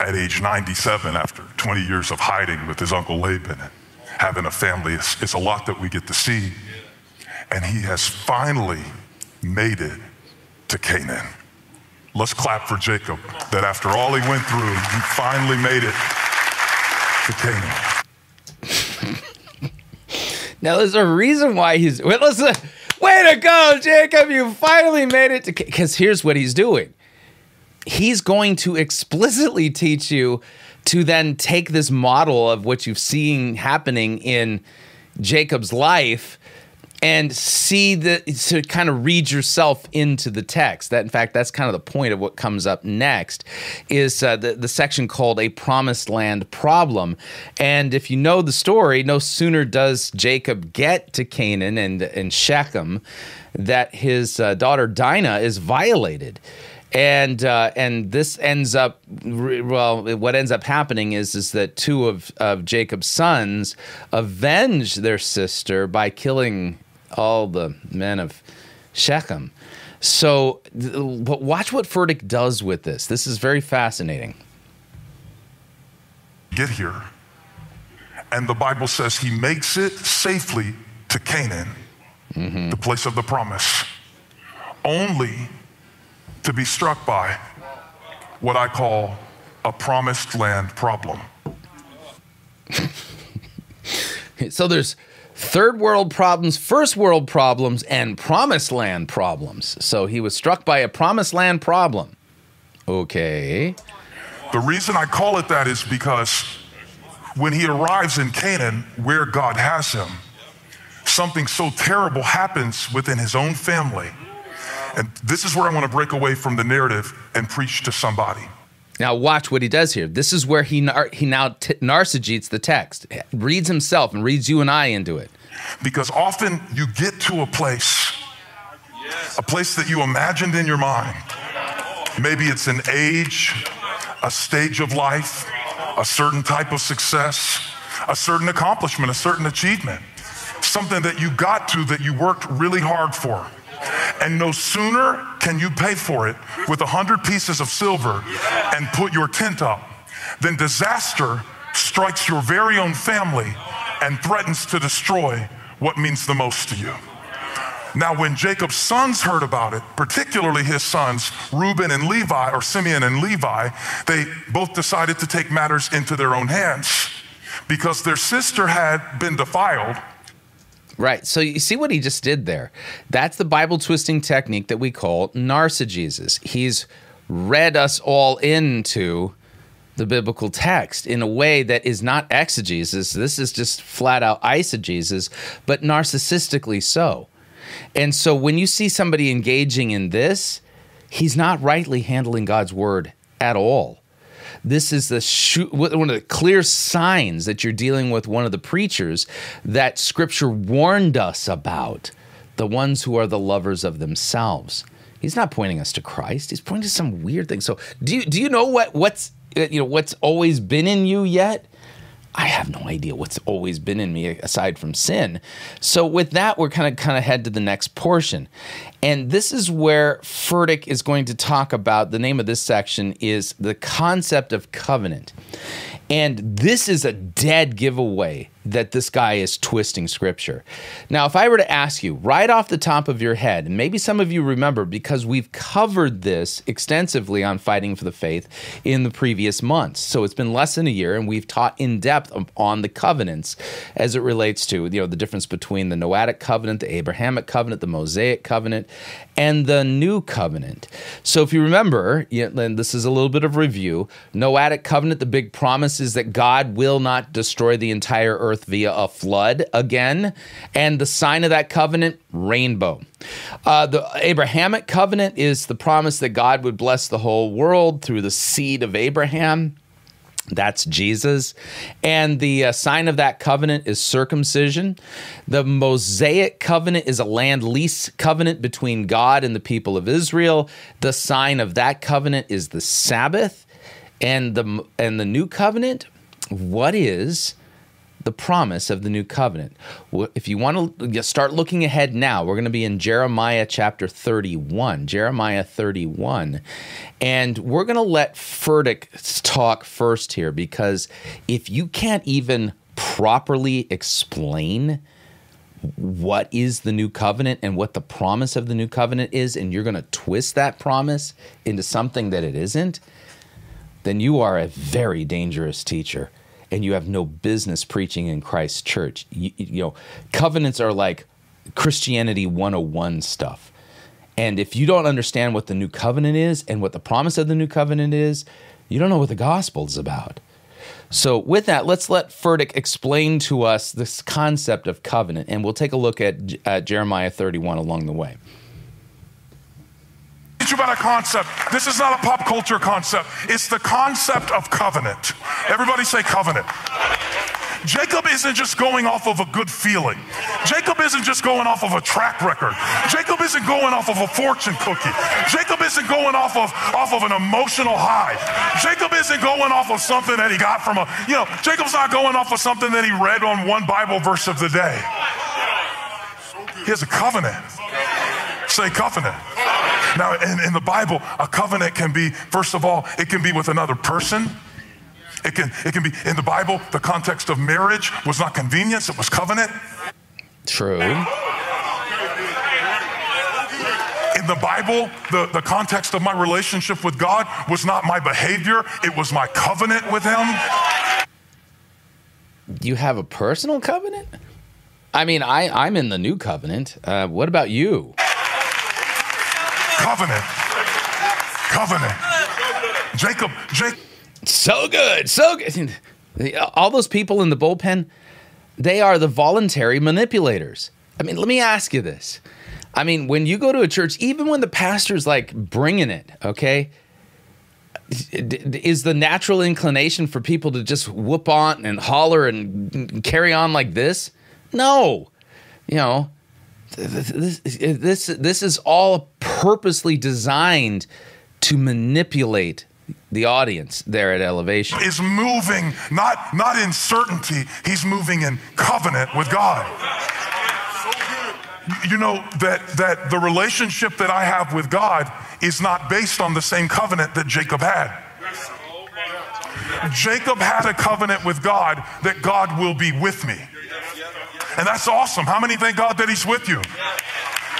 at age 97 after 20 years of hiding with his uncle Laban, and having a family. It's, it's a lot that we get to see. And he has finally made it to Canaan. Let's clap for Jacob that after all he went through, he finally made it to Canaan. now, there's a reason why he's. Wait, listen. Way to go, Jacob. You finally made it to. Because here's what he's doing he's going to explicitly teach you to then take this model of what you've seen happening in Jacob's life and see the to kind of read yourself into the text. That in fact that's kind of the point of what comes up next is uh, the, the section called a promised land problem. And if you know the story no sooner does jacob get to canaan and, and shechem that his uh, daughter dinah is violated. And uh, and this ends up well what ends up happening is is that two of, of jacob's sons avenge their sister by killing all the men of Shechem. So, but watch what Furtick does with this. This is very fascinating. Get here. And the Bible says he makes it safely to Canaan, mm-hmm. the place of the promise, only to be struck by what I call a promised land problem. so there's third world problems, first world problems, and promised land problems. So he was struck by a promised land problem. Okay. The reason I call it that is because when he arrives in Canaan, where God has him, something so terrible happens within his own family. And this is where I want to break away from the narrative and preach to somebody. Now watch what he does here. This is where he nar- he now t- narcigetes the text, reads himself and reads you and I into it. Because often you get to a place, a place that you imagined in your mind. Maybe it's an age, a stage of life, a certain type of success, a certain accomplishment, a certain achievement, something that you got to that you worked really hard for. And no sooner can you pay for it with a hundred pieces of silver and put your tent up than disaster strikes your very own family and threatens to destroy what means the most to you. Now, when Jacob's sons heard about it, particularly his sons, Reuben and Levi, or Simeon and Levi, they both decided to take matters into their own hands because their sister had been defiled Right. So you see what he just did there. That's the Bible twisting technique that we call narcigesis. He's read us all into the biblical text in a way that is not exegesis. This is just flat out eisegesis, but narcissistically so. And so when you see somebody engaging in this, he's not rightly handling God's word at all. This is the one of the clear signs that you're dealing with one of the preachers that Scripture warned us about, the ones who are the lovers of themselves. He's not pointing us to Christ. He's pointing to some weird thing. So, do you do you know what what's you know what's always been in you yet? I have no idea what's always been in me aside from sin. So with that, we're kind of kind of head to the next portion. And this is where Furtick is going to talk about the name of this section is the concept of covenant. And this is a dead giveaway that this guy is twisting scripture. Now, if I were to ask you right off the top of your head, and maybe some of you remember because we've covered this extensively on Fighting for the Faith in the previous months. So it's been less than a year, and we've taught in depth on the covenants as it relates to you know the difference between the Noahic covenant, the Abrahamic covenant, the Mosaic covenant, and the New Covenant. So if you remember, and this is a little bit of review, Noahic covenant, the big promise is that God will not destroy the entire earth earth via a flood again. And the sign of that covenant, rainbow. Uh, the Abrahamic covenant is the promise that God would bless the whole world through the seed of Abraham. That's Jesus. And the uh, sign of that covenant is circumcision. The Mosaic covenant is a land lease covenant between God and the people of Israel. The sign of that covenant is the Sabbath. And the and the new covenant, what is the promise of the new covenant. If you want to start looking ahead now, we're going to be in Jeremiah chapter 31. Jeremiah 31. And we're going to let Furtick talk first here because if you can't even properly explain what is the new covenant and what the promise of the new covenant is, and you're going to twist that promise into something that it isn't, then you are a very dangerous teacher and you have no business preaching in Christ's church. You, you, know, covenants are like Christianity 101 stuff. And if you don't understand what the new covenant is and what the promise of the new covenant is, you don't know what the gospel is about. So, with that, let's let Furtick explain to us this concept of covenant, and we'll take a look at, at uh, Jeremiah 31 along the way teach you about a concept. This is not a pop culture concept, it's the concept of covenant. Everybody say covenant. Jacob isn't just going off of a good feeling. Jacob isn't just going off of a track record. Jacob isn't going off of a fortune cookie. Jacob isn't going off of off of an emotional high. Jacob isn't going off of something that he got from a, you know, Jacob's not going off of something that he read on one Bible verse of the day. He has a covenant. Say covenant. Now, in, in the Bible, a covenant can be, first of all, it can be with another person. It can, it can be, in the Bible, the context of marriage was not convenience, it was covenant. True. In the Bible, the, the context of my relationship with God was not my behavior, it was my covenant with Him. You have a personal covenant? I mean, I, I'm in the new covenant. Uh, what about you? Covenant. Covenant. Jacob, Jacob. So good. So good. All those people in the bullpen, they are the voluntary manipulators. I mean, let me ask you this. I mean, when you go to a church, even when the pastor's like bringing it, okay? is the natural inclination for people to just whoop on and holler and carry on like this? No. You know, this this this is all purposely designed to manipulate the audience there at elevation. Is moving not not in certainty he's moving in covenant with god. You know that that the relationship that i have with god is not based on the same covenant that jacob had. Jacob had a covenant with god that god will be with me and that's awesome how many thank god that he's with you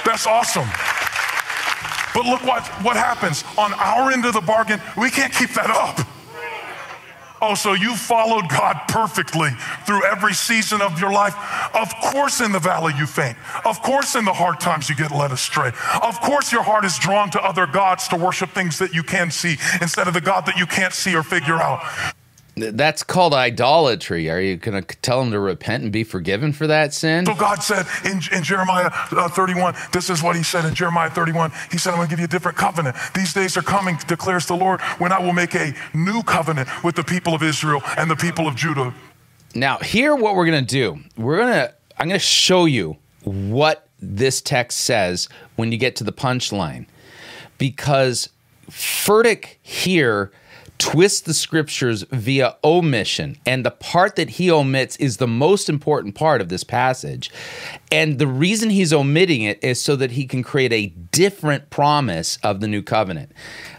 that's awesome but look what, what happens on our end of the bargain, we can't keep that up. Oh, so you followed God perfectly through every season of your life. Of course, in the valley you faint. Of course, in the hard times you get led astray. Of course, your heart is drawn to other gods to worship things that you can see instead of the God that you can't see or figure out. That's called idolatry. Are you going to tell him to repent and be forgiven for that sin? So God said in, in Jeremiah uh, 31, this is what he said in Jeremiah 31. He said, I'm going to give you a different covenant. These days are coming, declares the Lord, when I will make a new covenant with the people of Israel and the people of Judah. Now, here, what we're going to do, we're going to, I'm going to show you what this text says when you get to the punchline. Because Furtick here twists the scriptures via omission. And the part that he omits is the most important part of this passage. And the reason he's omitting it is so that he can create a different promise of the new covenant.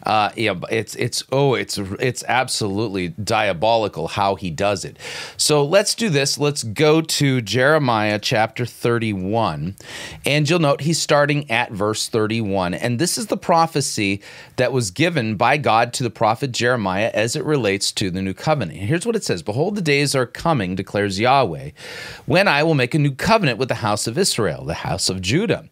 Uh, yeah, it's it's oh, it's it's absolutely diabolical how he does it. So let's do this. Let's go to Jeremiah chapter 31, and you'll note he's starting at verse 31, and this is the prophecy that was given by God to the prophet Jeremiah as it relates to the new covenant. Here's what it says: Behold, the days are coming, declares Yahweh, when I will make a new covenant with the house of Israel, the house of Judah,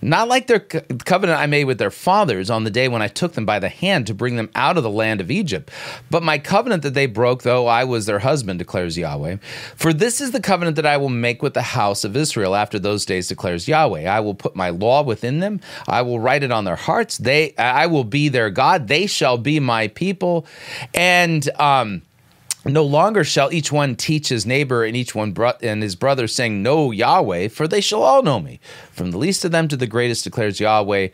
not like their covenant I made with their fathers on the day when I took them by the hand to bring them out of the land of Egypt. But my covenant that they broke, though I was their husband, declares Yahweh. For this is the covenant that I will make with the house of Israel after those days, declares Yahweh. I will put my law within them. I will write it on their hearts. They, I will be their God. They shall be my people. And, um, no longer shall each one teach his neighbor and each one bro- and his brother, saying, Know Yahweh, for they shall all know me. From the least of them to the greatest declares Yahweh,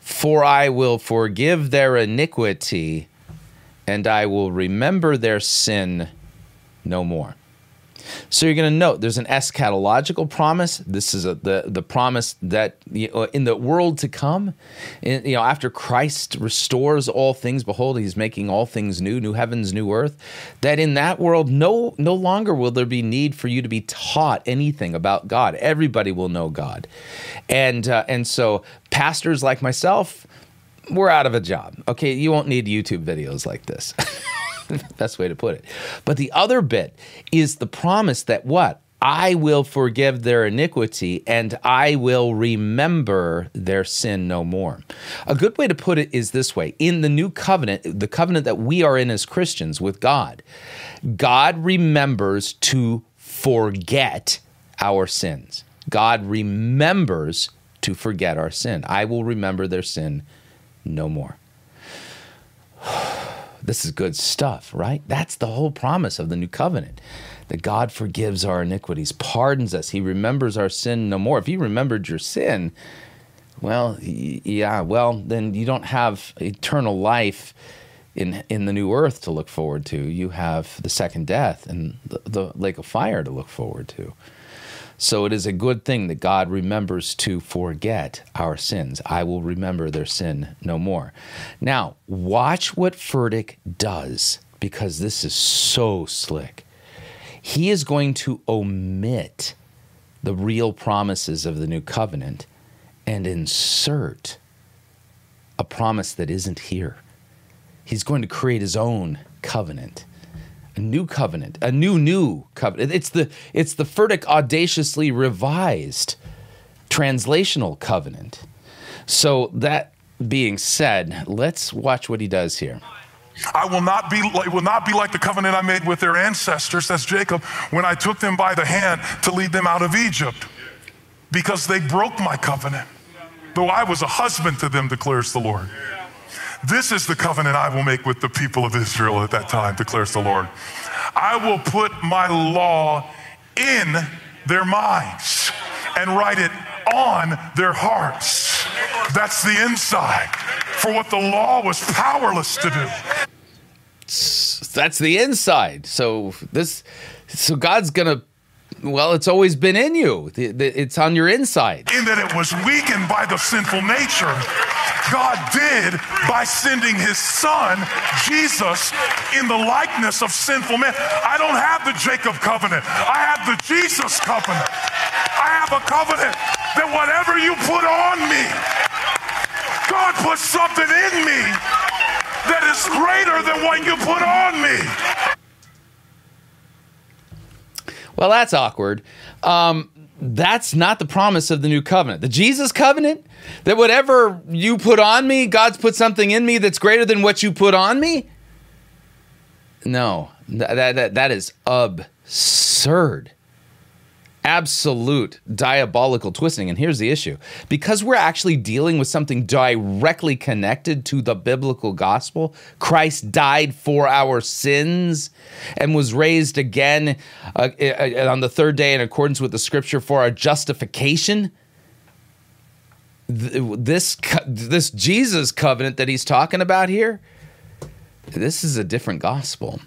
for I will forgive their iniquity, and I will remember their sin no more. So you're going to note there's an eschatological promise. This is a, the the promise that you know, in the world to come, in, you know, after Christ restores all things, behold, He's making all things new, new heavens, new earth. That in that world, no no longer will there be need for you to be taught anything about God. Everybody will know God, and uh, and so pastors like myself, we're out of a job. Okay, you won't need YouTube videos like this. Best way to put it. But the other bit is the promise that what? I will forgive their iniquity and I will remember their sin no more. A good way to put it is this way In the new covenant, the covenant that we are in as Christians with God, God remembers to forget our sins. God remembers to forget our sin. I will remember their sin no more. This is good stuff, right? That's the whole promise of the new covenant that God forgives our iniquities, pardons us, He remembers our sin no more. If He remembered your sin, well, yeah, well, then you don't have eternal life in in the new earth to look forward to. You have the second death and the, the lake of fire to look forward to. So it is a good thing that God remembers to forget our sins. I will remember their sin no more. Now, watch what Furtick does because this is so slick. He is going to omit the real promises of the new covenant and insert a promise that isn't here. He's going to create his own covenant a new covenant, a new new covenant. It's the it's the Furtick audaciously revised translational covenant. So that being said, let's watch what he does here. I will not be it will not be like the covenant I made with their ancestors, that's Jacob, when I took them by the hand to lead them out of Egypt, because they broke my covenant, though I was a husband to them, declares the Lord. This is the covenant I will make with the people of Israel at that time, declares the Lord. I will put my law in their minds and write it on their hearts. That's the inside for what the law was powerless to do. That's the inside. So this, so God's gonna. Well, it's always been in you. It's on your inside. In that it was weakened by the sinful nature. God did by sending his son, Jesus, in the likeness of sinful men. I don't have the Jacob covenant. I have the Jesus covenant. I have a covenant that whatever you put on me, God put something in me that is greater than what you put on me. Well, that's awkward. Um, that's not the promise of the new covenant. The Jesus covenant, that whatever you put on me, God's put something in me that's greater than what you put on me. No, that, that, that is absurd absolute diabolical twisting. And here's the issue because we're actually dealing with something directly connected to the biblical gospel, Christ died for our sins and was raised again uh, uh on the third day in accordance with the scripture for our justification. This this Jesus covenant that he's talking about here, this is a different gospel.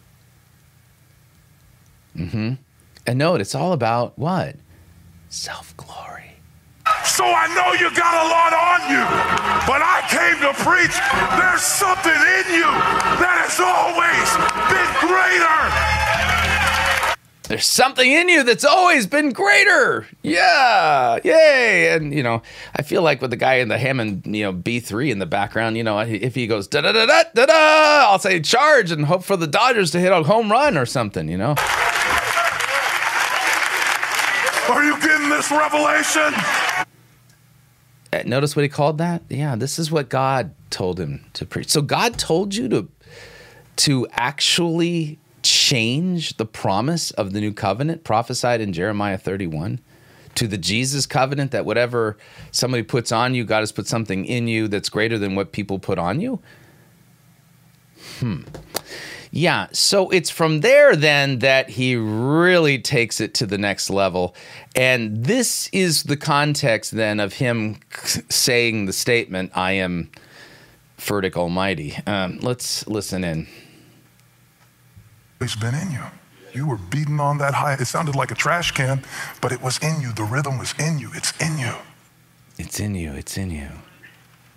Mm-hmm. And note, it's all about what? Self glory. So I know you got a lot on you, but I came to preach there's something in you that has always been greater. There's something in you that's always been greater. Yeah, yay! And you know, I feel like with the guy in the Hammond, you know, B3 in the background, you know, if he goes da da da da da da, I'll say charge and hope for the Dodgers to hit a home run or something, you know. Are you getting this revelation? Uh, notice what he called that? Yeah, this is what God told him to preach. So God told you to to actually change the promise of the new covenant prophesied in Jeremiah 31 to the Jesus covenant that whatever somebody puts on you, God has put something in you that's greater than what people put on you. Hmm. Yeah, so it's from there then that he really takes it to the next level. And this is the context then of him saying the statement, I am Furtick Almighty. Um, let's listen in. It's been in you. You were beating on that high. It sounded like a trash can, but it was in you. The rhythm was in you. It's in you. It's in you. It's in you.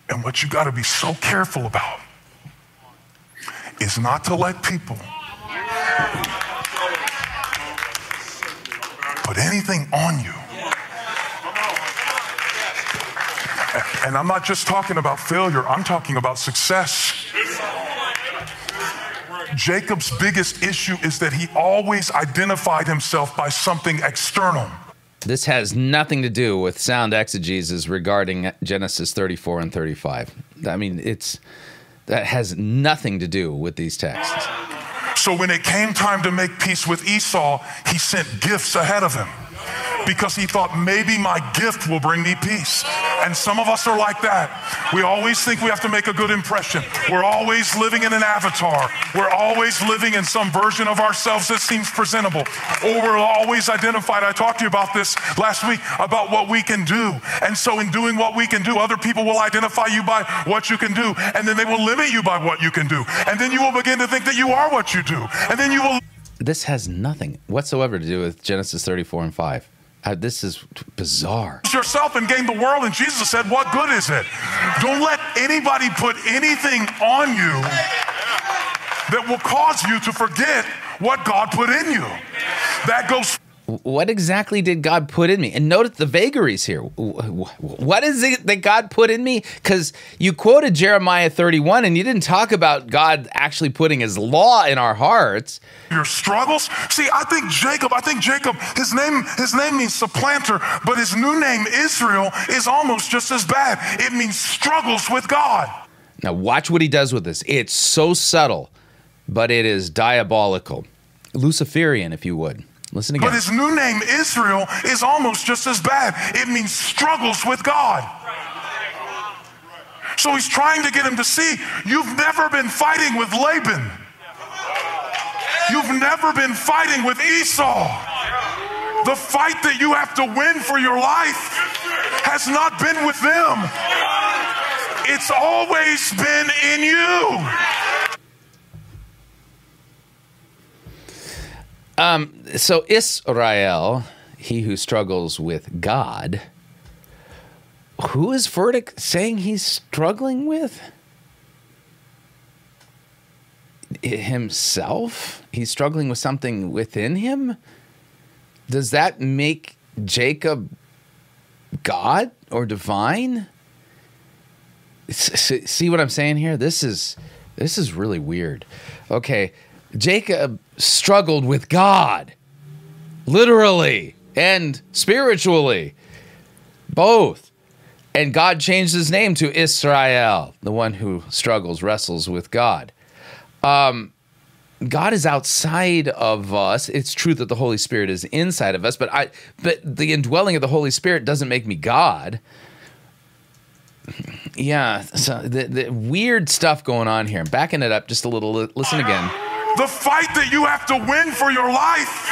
And what you got to be so careful about is not to let people put anything on you. And I'm not just talking about failure, I'm talking about success. Jacob's biggest issue is that he always identified himself by something external. This has nothing to do with sound exegesis regarding Genesis 34 and 35. I mean, it's that has nothing to do with these texts. So when it came time to make peace with Esau, he sent gifts ahead of him because he thought maybe my gift will bring me peace. And some of us are like that. We always think we have to make a good impression. We're always living in an avatar. We're always living in some version of ourselves that seems presentable. Or we're always identified. I talked to you about this last week about what we can do. And so, in doing what we can do, other people will identify you by what you can do. And then they will limit you by what you can do. And then you will begin to think that you are what you do. And then you will. This has nothing whatsoever to do with Genesis 34 and 5. Uh, this is bizarre. Yourself and gain the world, and Jesus said, What good is it? Don't let anybody put anything on you that will cause you to forget what God put in you. That goes what exactly did God put in me? And notice the vagaries here. What is it that God put in me? Because you quoted Jeremiah 31 and you didn't talk about God actually putting his law in our hearts. Your struggles? See, I think Jacob, I think Jacob, his name, his name means supplanter, but his new name, Israel, is almost just as bad. It means struggles with God. Now watch what he does with this. It's so subtle, but it is diabolical. Luciferian, if you would. Listen again. But his new name, Israel, is almost just as bad. It means struggles with God. So he's trying to get him to see you've never been fighting with Laban. You've never been fighting with Esau. The fight that you have to win for your life has not been with them. It's always been in you. Um, so Israel, he who struggles with God, who is Furtick saying he's struggling with? Himself? He's struggling with something within him? Does that make Jacob God or divine? See what I'm saying here? This is this is really weird. Okay, Jacob struggled with God, literally and spiritually, both. And God changed his name to Israel, the one who struggles, wrestles with God. Um, God is outside of us. It's true that the Holy Spirit is inside of us, but I but the indwelling of the Holy Spirit doesn't make me God. Yeah, so the, the weird stuff going on here. I'm backing it up just a little. Listen again. The fight that you have to win for your life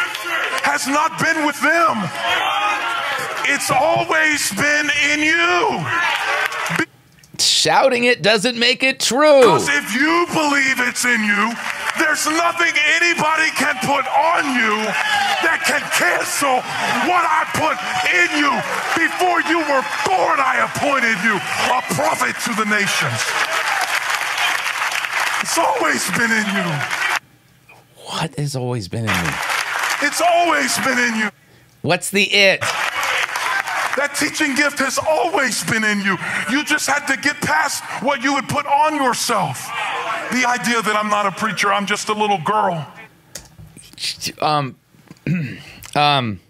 has not been with them. It's always been in you. Shouting it doesn't make it true. Because if you believe it's in you, there's nothing anybody can put on you that can cancel what I put in you. Before you were born, I appointed you a prophet to the nations. It's always been in you. What has always been in you? It's always been in you. What's the it? That teaching gift has always been in you. You just had to get past what you would put on yourself. The idea that I'm not a preacher, I'm just a little girl. Um, um,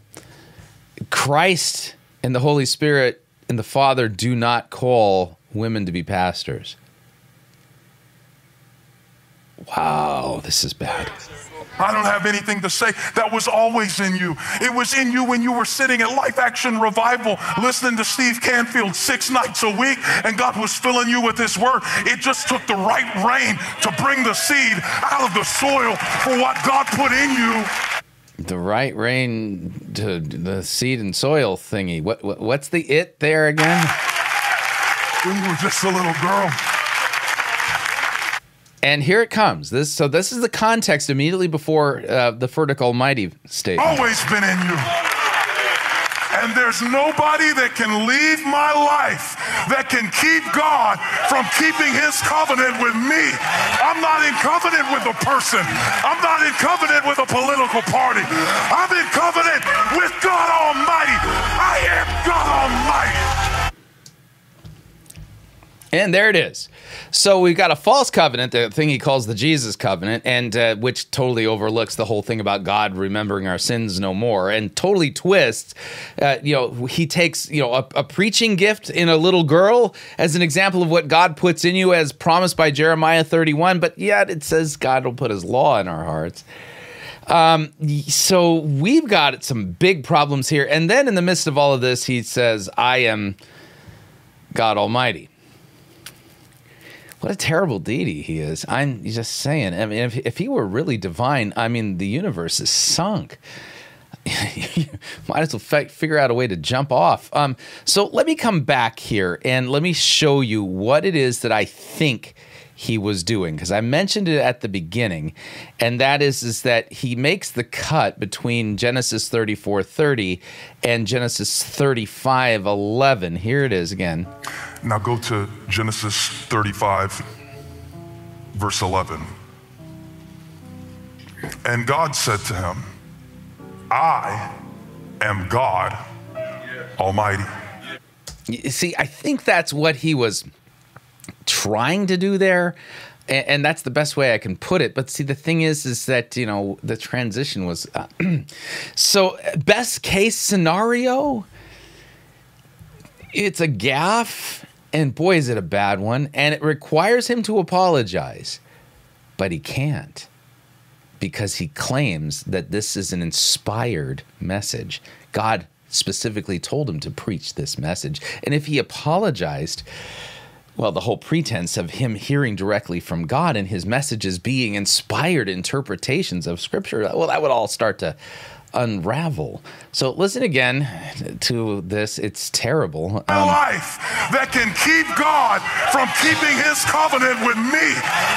Christ and the Holy Spirit and the Father do not call women to be pastors. Wow, this is bad. I don't have anything to say. That was always in you. It was in you when you were sitting at Life Action Revival listening to Steve Canfield six nights a week, and God was filling you with His Word. It just took the right rain to bring the seed out of the soil for what God put in you. The right rain to the seed and soil thingy. What, what what's the it there again? You were just a little girl. And here it comes. This so this is the context immediately before uh, the Furtick Almighty statement. Always been in you. And there's nobody that can leave my life that can keep God from keeping his covenant with me. I'm not in covenant with a person. I'm not in covenant with a political party. I'm in covenant with God Almighty. I am God Almighty. And there it is. So we've got a false covenant, the thing he calls the Jesus covenant, and uh, which totally overlooks the whole thing about God remembering our sins no more, and totally twists. Uh, you know, he takes you know a, a, preaching gift in a little girl as an example of what God puts in you, as promised by Jeremiah 31. But yet it says God will put His law in our hearts. Um, so we've got some big problems here, and then in the midst of all of this, he says, "I am God Almighty." What a terrible deity he is. I'm just saying. I mean, if, if he were really divine, I mean, the universe is sunk. might as well f- figure out a way to jump off. Um, so let me come back here and let me show you what it is that I think he was doing because I mentioned it at the beginning, and that is is that he makes the cut between Genesis 34:30 and Genesis 35:11. Here it is again. Now go to Genesis 35, verse 11. And God said to him, I am God Almighty. You see, I think that's what he was trying to do there. And, that's the best way I can put it. But see, the thing is, is that you know the transition was uh, so best case scenario. It's a gaffe, and boy, is it a bad one. And it requires him to apologize, but he can't because he claims that this is an inspired message. God specifically told him to preach this message, and if he apologized well, the whole pretense of him hearing directly from God and his messages being inspired interpretations of Scripture, well, that would all start to unravel. So listen again to this. It's terrible. Um, life that can keep God from keeping his covenant with me.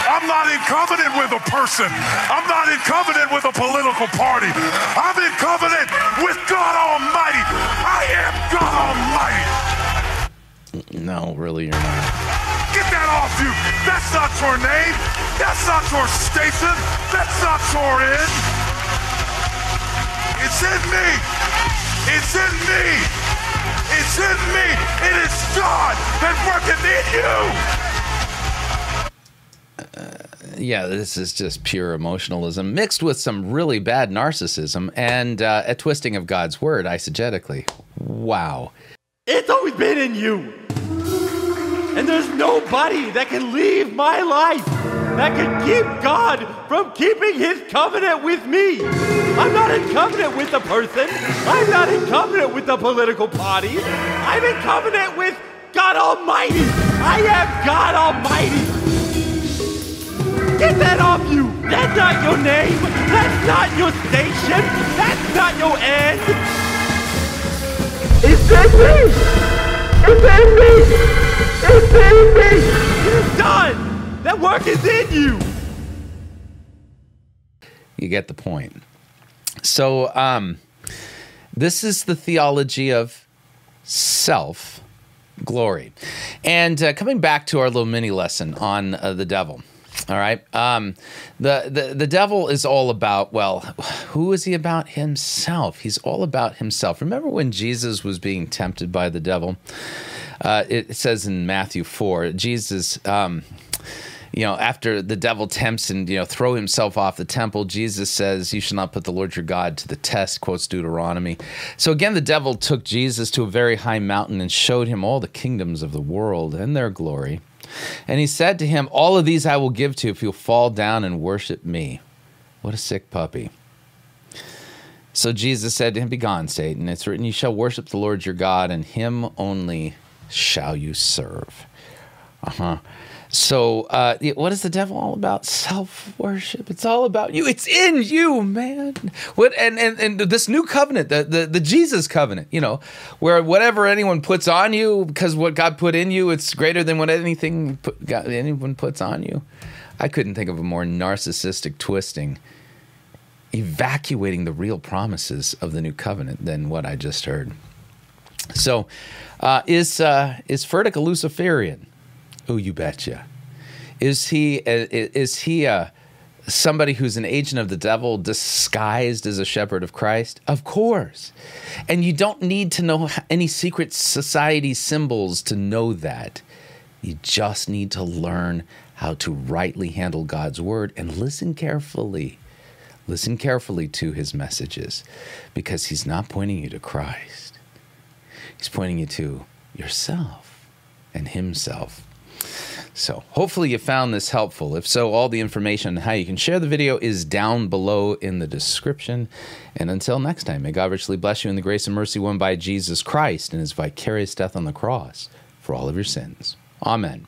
I'm not in covenant with a person. I'm not in covenant with a political party. I'm in covenant with God Almighty. I am God Almighty. No, really, you're not. Get that off you. That's not your name. That's not your station. That's not your end. It's in me. It's in me. It's in me. It is God that worketh in you. Uh, yeah, this is just pure emotionalism mixed with some really bad narcissism and uh, a twisting of God's word eisegetically. Wow. It's always been in you. And there's nobody that can leave my life that can keep God from keeping his covenant with me. I'm not in covenant with a person. I'm not in covenant with a political party. I'm in covenant with God Almighty. I am God Almighty. Get that off you. That's not your name. That's not your station. That's not your end. It's in me. It's in me. It's in me. Done. That work is in you. You get the point. So, um, this is the theology of self glory. And uh, coming back to our little mini lesson on uh, the devil. All right. Um, the, the the devil is all about well, who is he about himself? He's all about himself. Remember when Jesus was being tempted by the devil? Uh, it says in Matthew four, Jesus um, you know, after the devil tempts and, you know, throw himself off the temple, Jesus says, You shall not put the Lord your God to the test, quotes Deuteronomy. So again, the devil took Jesus to a very high mountain and showed him all the kingdoms of the world and their glory. And he said to him, All of these I will give to you if you'll fall down and worship me. What a sick puppy. So Jesus said to him, Begone, Satan. It's written, You shall worship the Lord your God, and him only shall you serve. Uh huh. So, uh, what is the devil all about? Self worship. It's all about you. It's in you, man. What and, and and this new covenant, the, the the Jesus covenant, you know, where whatever anyone puts on you, because what God put in you, it's greater than what anything put, God, anyone puts on you. I couldn't think of a more narcissistic twisting, evacuating the real promises of the new covenant than what I just heard. So, uh, is uh, is Furtick a Luciferian? Oh, you betcha. Is he is he a somebody who's an agent of the devil disguised as a shepherd of Christ? Of course. And you don't need to know any secret society symbols to know that. You just need to learn how to rightly handle God's word and listen carefully. Listen carefully to his messages because he's not pointing you to Christ. He's pointing you to yourself and himself. So, hopefully, you found this helpful. If so, all the information on how you can share the video is down below in the description. And until next time, may God richly bless you in the grace and mercy won by Jesus Christ and his vicarious death on the cross for all of your sins. Amen.